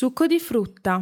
Succo di frutta.